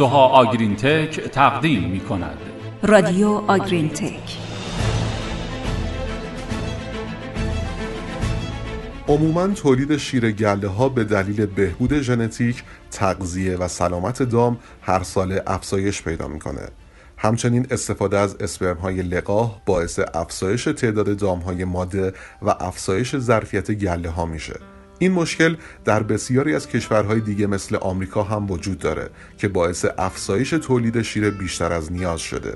سوها آگرین تک تقدیم می کند رادیو آگرین تک عموما تولید شیر گله ها به دلیل بهبود ژنتیک، تغذیه و سلامت دام هر سال افزایش پیدا می‌کنه. همچنین استفاده از اسپرم های لقاح باعث افزایش تعداد دام های ماده و افزایش ظرفیت گله ها میشه. این مشکل در بسیاری از کشورهای دیگه مثل آمریکا هم وجود داره که باعث افزایش تولید شیر بیشتر از نیاز شده.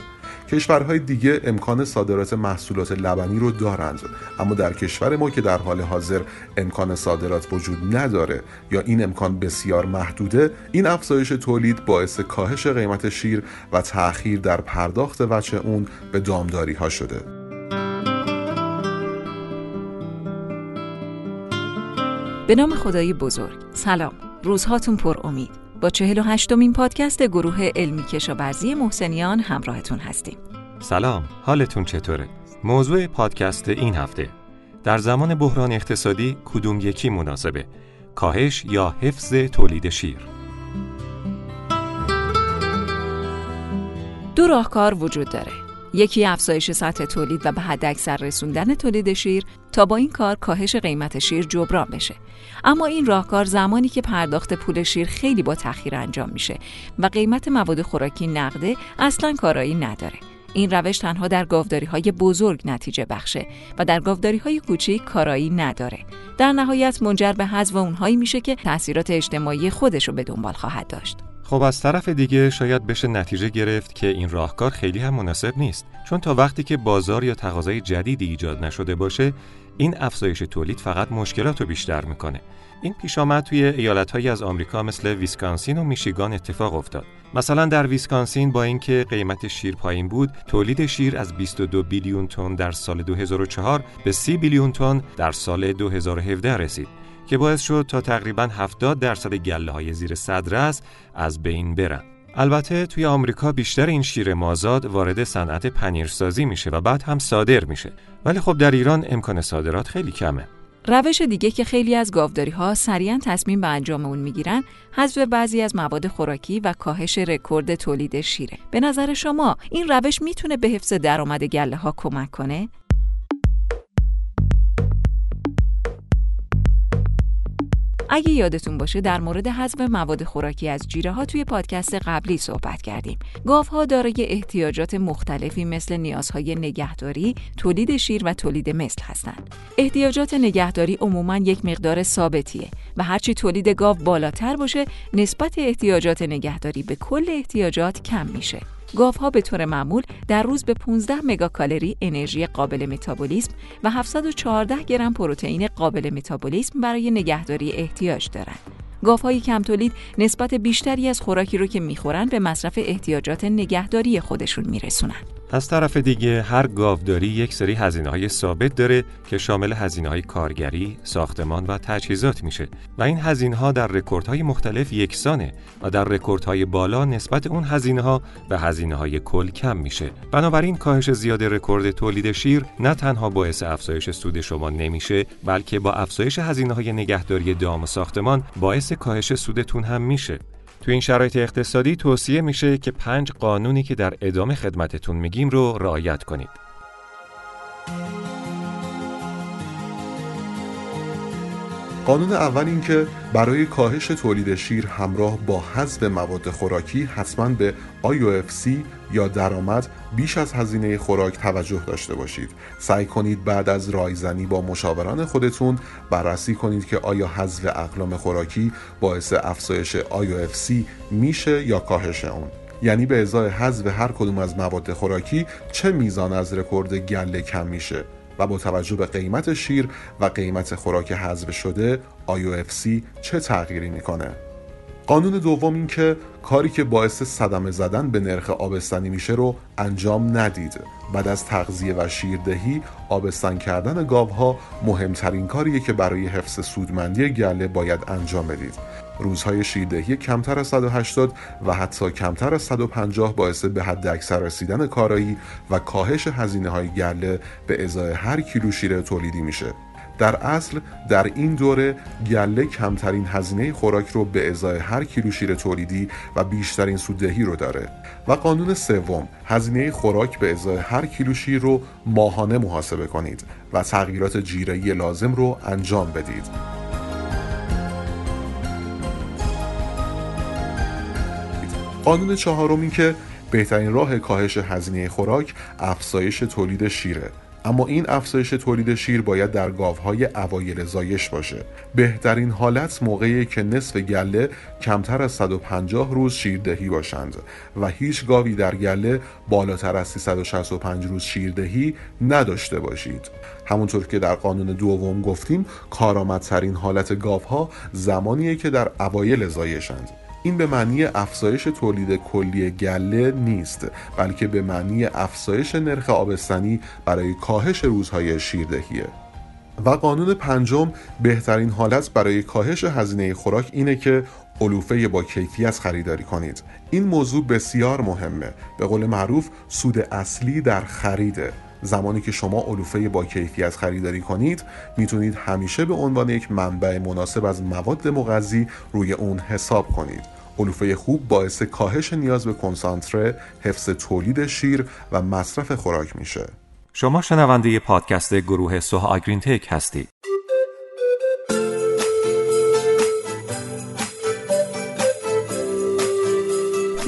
کشورهای دیگه امکان صادرات محصولات لبنی رو دارند اما در کشور ما که در حال حاضر امکان صادرات وجود نداره یا این امکان بسیار محدوده این افزایش تولید باعث کاهش قیمت شیر و تأخیر در پرداخت وچه اون به دامداری ها شده به نام خدای بزرگ. سلام. روزهاتون پر امید. با چهل و هشتمین پادکست گروه علمی کشاورزی محسنیان همراهتون هستیم. سلام. حالتون چطوره؟ موضوع پادکست این هفته. در زمان بحران اقتصادی کدوم یکی مناسبه؟ کاهش یا حفظ تولید شیر؟ دو راهکار وجود داره. یکی افزایش سطح تولید و به حد اکثر رسوندن تولید شیر تا با این کار کاهش قیمت شیر جبران بشه اما این راهکار زمانی که پرداخت پول شیر خیلی با تاخیر انجام میشه و قیمت مواد خوراکی نقده اصلا کارایی نداره این روش تنها در گاوداری های بزرگ نتیجه بخشه و در گاوداری های کوچیک کارایی نداره. در نهایت منجر به حذف اونهایی میشه که تاثیرات اجتماعی خودش رو به دنبال خواهد داشت. خب از طرف دیگه شاید بشه نتیجه گرفت که این راهکار خیلی هم مناسب نیست. چون تا وقتی که بازار یا تقاضای جدیدی ایجاد نشده باشه این افزایش تولید فقط مشکلات رو بیشتر می‌کنه. این پیش آمد توی ایالتهایی از آمریکا مثل ویسکانسین و میشیگان اتفاق افتاد. مثلا در ویسکانسین با اینکه قیمت شیر پایین بود تولید شیر از 22 بیلیون تن در سال 2004 به 30 بیلیون تن در سال 2017 رسید. که باعث شد تا تقریبا 70 درصد گله های زیر صدرس از بین برن. البته توی آمریکا بیشتر این شیر مازاد وارد صنعت پنیرسازی میشه و بعد هم صادر میشه. ولی خب در ایران امکان صادرات خیلی کمه. روش دیگه که خیلی از گاوداری ها سریعا تصمیم به انجام اون می‌گیرن حذف بعضی از مواد خوراکی و کاهش رکورد تولید شیره. به نظر شما این روش می‌تونه به حفظ درآمد گله ها کمک کنه؟ اگه یادتون باشه در مورد حذف مواد خوراکی از جیره ها توی پادکست قبلی صحبت کردیم. گاف ها دارای احتیاجات مختلفی مثل نیازهای نگهداری، تولید شیر و تولید مثل هستند. احتیاجات نگهداری عموما یک مقدار ثابتیه و هرچی تولید گاو بالاتر باشه، نسبت احتیاجات نگهداری به کل احتیاجات کم میشه. ها به طور معمول در روز به 15 مگاکالری انرژی قابل متابولیسم و 714 گرم پروتئین قابل متابولیسم برای نگهداری احتیاج دارند. های کم تولید نسبت بیشتری از خوراکی رو که می‌خورن به مصرف احتیاجات نگهداری خودشون میرسونن. از طرف دیگه هر گاوداری یک سری هزینه های ثابت داره که شامل هزینه های کارگری، ساختمان و تجهیزات میشه و این هزینه ها در رکوردهای مختلف یکسانه و در رکوردهای بالا نسبت اون هزینه ها و هزینه های کل کم میشه. بنابراین کاهش زیاد رکورد تولید شیر نه تنها باعث افزایش سود شما نمیشه بلکه با افزایش هزینه های نگهداری دام و ساختمان باعث کاهش سودتون هم میشه. تو این شرایط اقتصادی توصیه میشه که پنج قانونی که در ادامه خدمتتون میگیم رو رعایت کنید. قانون اول این که برای کاهش تولید شیر همراه با حذف مواد خوراکی حتما به IOFC یا درآمد بیش از هزینه خوراک توجه داشته باشید. سعی کنید بعد از رایزنی با مشاوران خودتون بررسی کنید که آیا حذف اقلام خوراکی باعث افزایش IOFC میشه یا کاهش اون. یعنی به ازای حذف هر کدوم از مواد خوراکی چه میزان از رکورد گله کم میشه؟ و با توجه به قیمت شیر و قیمت خوراک حذف شده IOFC چه تغییری می‌کنه؟ قانون دوم این که کاری که باعث صدمه زدن به نرخ آبستنی میشه رو انجام ندید. بعد از تغذیه و شیردهی آبستن کردن گاوها مهمترین کاریه که برای حفظ سودمندی گله باید انجام بدید. روزهای شیردهی کمتر از 180 و حتی کمتر از 150 باعث به حد اکثر رسیدن کارایی و کاهش هزینه های گله به ازای هر کیلو شیر تولیدی میشه. در اصل در این دوره گله کمترین هزینه خوراک رو به ازای هر کیلو شیر تولیدی و بیشترین سوددهی رو داره. و قانون سوم هزینه خوراک به ازای هر کیلو شیر رو ماهانه محاسبه کنید و تغییرات جیره‌ای لازم رو انجام بدید. قانون چهارم این که بهترین راه کاهش هزینه خوراک افزایش تولید شیره. اما این افزایش تولید شیر باید در گاوهای اوایل زایش باشه. بهترین حالت موقعی که نصف گله کمتر از 150 روز شیردهی باشند و هیچ گاوی در گله بالاتر از 365 روز شیردهی نداشته باشید. همونطور که در قانون دوم گفتیم کارآمدترین حالت گاوها زمانیه که در اوایل زایشند. این به معنی افزایش تولید کلی گله نیست بلکه به معنی افزایش نرخ آبستنی برای کاهش روزهای شیردهیه و قانون پنجم بهترین حالت برای کاهش هزینه خوراک اینه که علوفه با کیفیت خریداری کنید. این موضوع بسیار مهمه. به قول معروف سود اصلی در خریده زمانی که شما علوفه با کیفیت خریداری کنید می‌تونید همیشه به عنوان یک منبع مناسب از مواد مغذی روی اون حساب کنید علوفه خوب باعث کاهش نیاز به کنسانتره، حفظ تولید شیر و مصرف خوراک میشه. شما شنونده پادکست گروه سوها آگرین تک هستید.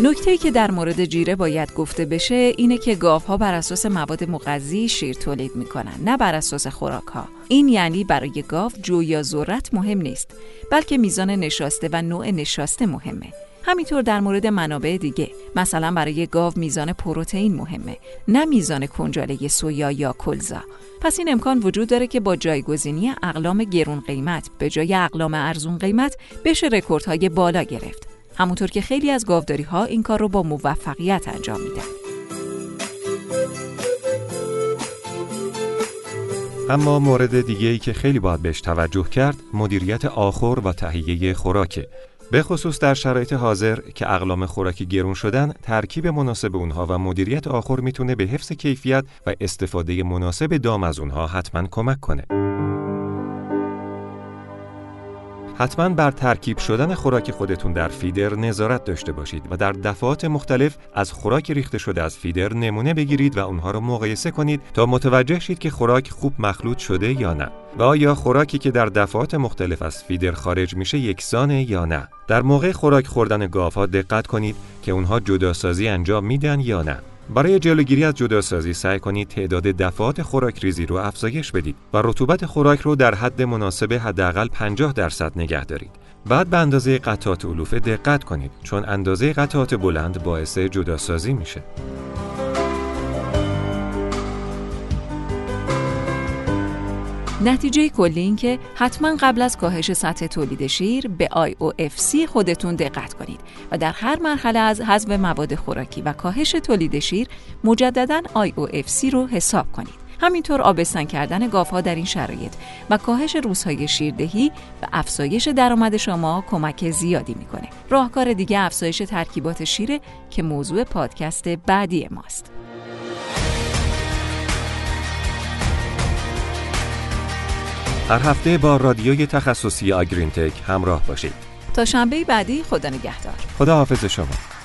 نکته که در مورد جیره باید گفته بشه اینه که گاوها بر اساس مواد مغذی شیر تولید می‌کنن نه بر اساس خوراک ها این یعنی برای گاو جو یا ذرت مهم نیست بلکه میزان نشاسته و نوع نشاسته مهمه. همینطور در مورد منابع دیگه مثلا برای گاو میزان پروتئین مهمه نه میزان کنجاله سویا یا کلزا. پس این امکان وجود داره که با جایگزینی اقلام گرون قیمت به جای اقلام ارزون قیمت بشه رکوردهای بالا گرفت. همونطور که خیلی از گاوداری ها این کار رو با موفقیت انجام میدن. اما مورد دیگه ای که خیلی باید بهش توجه کرد مدیریت آخر و تهیه خوراکه. به خصوص در شرایط حاضر که اقلام خوراکی گرون شدن ترکیب مناسب اونها و مدیریت آخر می‌تونه به حفظ کیفیت و استفاده مناسب دام از اونها حتما کمک کنه. حتما بر ترکیب شدن خوراک خودتون در فیدر نظارت داشته باشید و در دفعات مختلف از خوراک ریخته شده از فیدر نمونه بگیرید و اونها رو مقایسه کنید تا متوجه شید که خوراک خوب مخلوط شده یا نه و آیا خوراکی که در دفعات مختلف از فیدر خارج میشه یکسانه یا نه. در موقع خوراک خوردن گاوها دقت کنید که اونها جداسازی انجام میدن یا نه. برای جلوگیری از جداسازی سعی کنید تعداد دفعات خوراک ریزی رو افزایش بدید و رطوبت خوراک رو در حد مناسب حداقل 50 درصد نگه دارید. بعد به اندازه قطعات علوفه دقت کنید چون اندازه قطعات بلند باعث جداسازی میشه. نتیجه کلی این که حتما قبل از کاهش سطح تولید شیر به IOFC خودتون دقت کنید و در هر مرحله از حذف مواد خوراکی و کاهش تولید شیر مجددا IOFC رو حساب کنید. همینطور آبستن کردن گاوها در این شرایط و کاهش روزهای شیردهی و افزایش درآمد شما کمک زیادی می‌کنه. راهکار دیگه افزایش ترکیبات شیره که موضوع پادکست بعدی ماست. هر هفته با رادیوی تخصصی آگرین تک همراه باشید. تا شنبه بعدی خدا نگهدار. خدا حافظ شما.